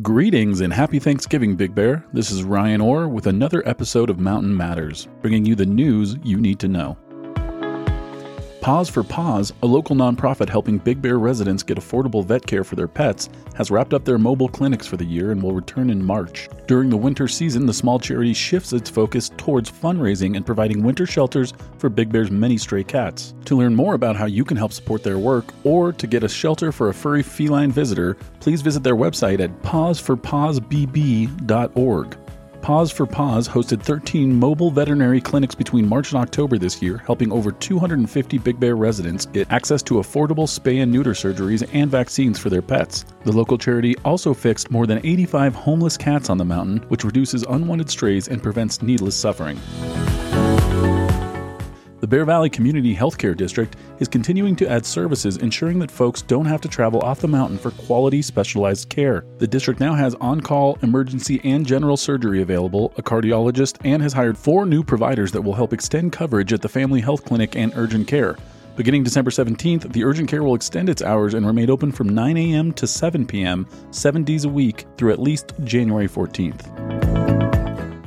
Greetings and happy Thanksgiving, Big Bear. This is Ryan Orr with another episode of Mountain Matters, bringing you the news you need to know. Pause4Paws, a local nonprofit helping Big Bear residents get affordable vet care for their pets, has wrapped up their mobile clinics for the year and will return in March. During the winter season, the small charity shifts its focus towards fundraising and providing winter shelters for Big Bear's many stray cats. To learn more about how you can help support their work or to get a shelter for a furry feline visitor, please visit their website at pawsforpawsbb.org. Pause4Paws hosted 13 mobile veterinary clinics between March and October this year, helping over 250 Big Bear residents get access to affordable spay and neuter surgeries and vaccines for their pets. The local charity also fixed more than 85 homeless cats on the mountain, which reduces unwanted strays and prevents needless suffering. The Bear Valley Community Healthcare District is continuing to add services ensuring that folks don't have to travel off the mountain for quality specialized care. The district now has on call, emergency, and general surgery available, a cardiologist, and has hired four new providers that will help extend coverage at the Family Health Clinic and urgent care. Beginning December 17th, the urgent care will extend its hours and remain open from 9 a.m. to 7 p.m., seven days a week through at least January 14th.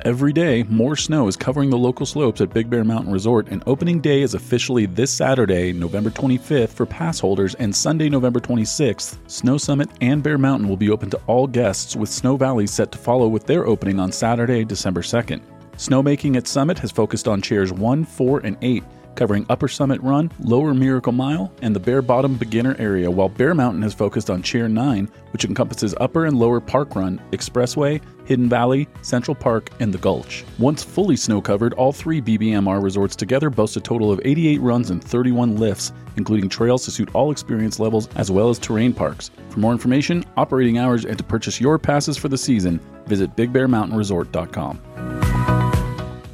Every day, more snow is covering the local slopes at Big Bear Mountain Resort, and opening day is officially this Saturday, November 25th, for pass holders, and Sunday, November 26th. Snow Summit and Bear Mountain will be open to all guests, with Snow Valley set to follow with their opening on Saturday, December 2nd. Snowmaking at Summit has focused on chairs 1, 4, and 8, covering Upper Summit Run, Lower Miracle Mile, and the Bear Bottom Beginner area, while Bear Mountain has focused on Chair 9, which encompasses Upper and Lower Park Run, Expressway, Hidden Valley, Central Park, and the Gulch. Once fully snow covered, all three BBMR resorts together boast a total of 88 runs and 31 lifts, including trails to suit all experience levels as well as terrain parks. For more information, operating hours, and to purchase your passes for the season, visit BigBearMountainResort.com.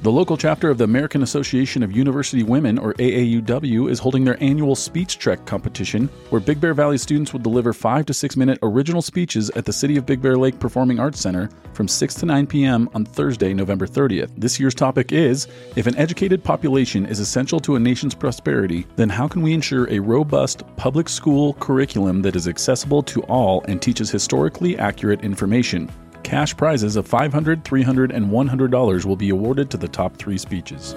The local chapter of the American Association of University Women, or AAUW, is holding their annual Speech Trek competition, where Big Bear Valley students will deliver five to six minute original speeches at the City of Big Bear Lake Performing Arts Center from 6 to 9 p.m. on Thursday, November 30th. This year's topic is If an educated population is essential to a nation's prosperity, then how can we ensure a robust public school curriculum that is accessible to all and teaches historically accurate information? Cash prizes of $500, $300, and $100 will be awarded to the top three speeches.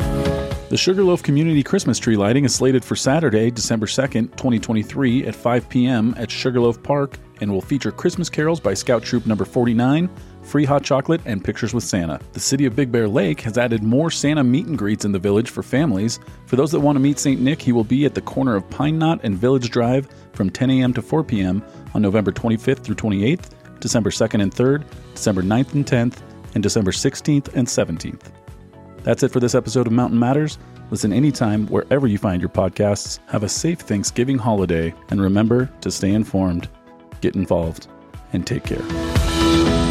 The Sugarloaf Community Christmas tree lighting is slated for Saturday, December 2nd, 2023 at 5 p.m. at Sugarloaf Park and will feature Christmas carols by Scout Troop number 49, free hot chocolate, and pictures with Santa. The city of Big Bear Lake has added more Santa meet and greets in the village for families. For those that want to meet St. Nick, he will be at the corner of Pine Knot and Village Drive from 10 a.m. to 4 p.m. on November 25th through 28th December 2nd and 3rd, December 9th and 10th, and December 16th and 17th. That's it for this episode of Mountain Matters. Listen anytime, wherever you find your podcasts. Have a safe Thanksgiving holiday, and remember to stay informed, get involved, and take care.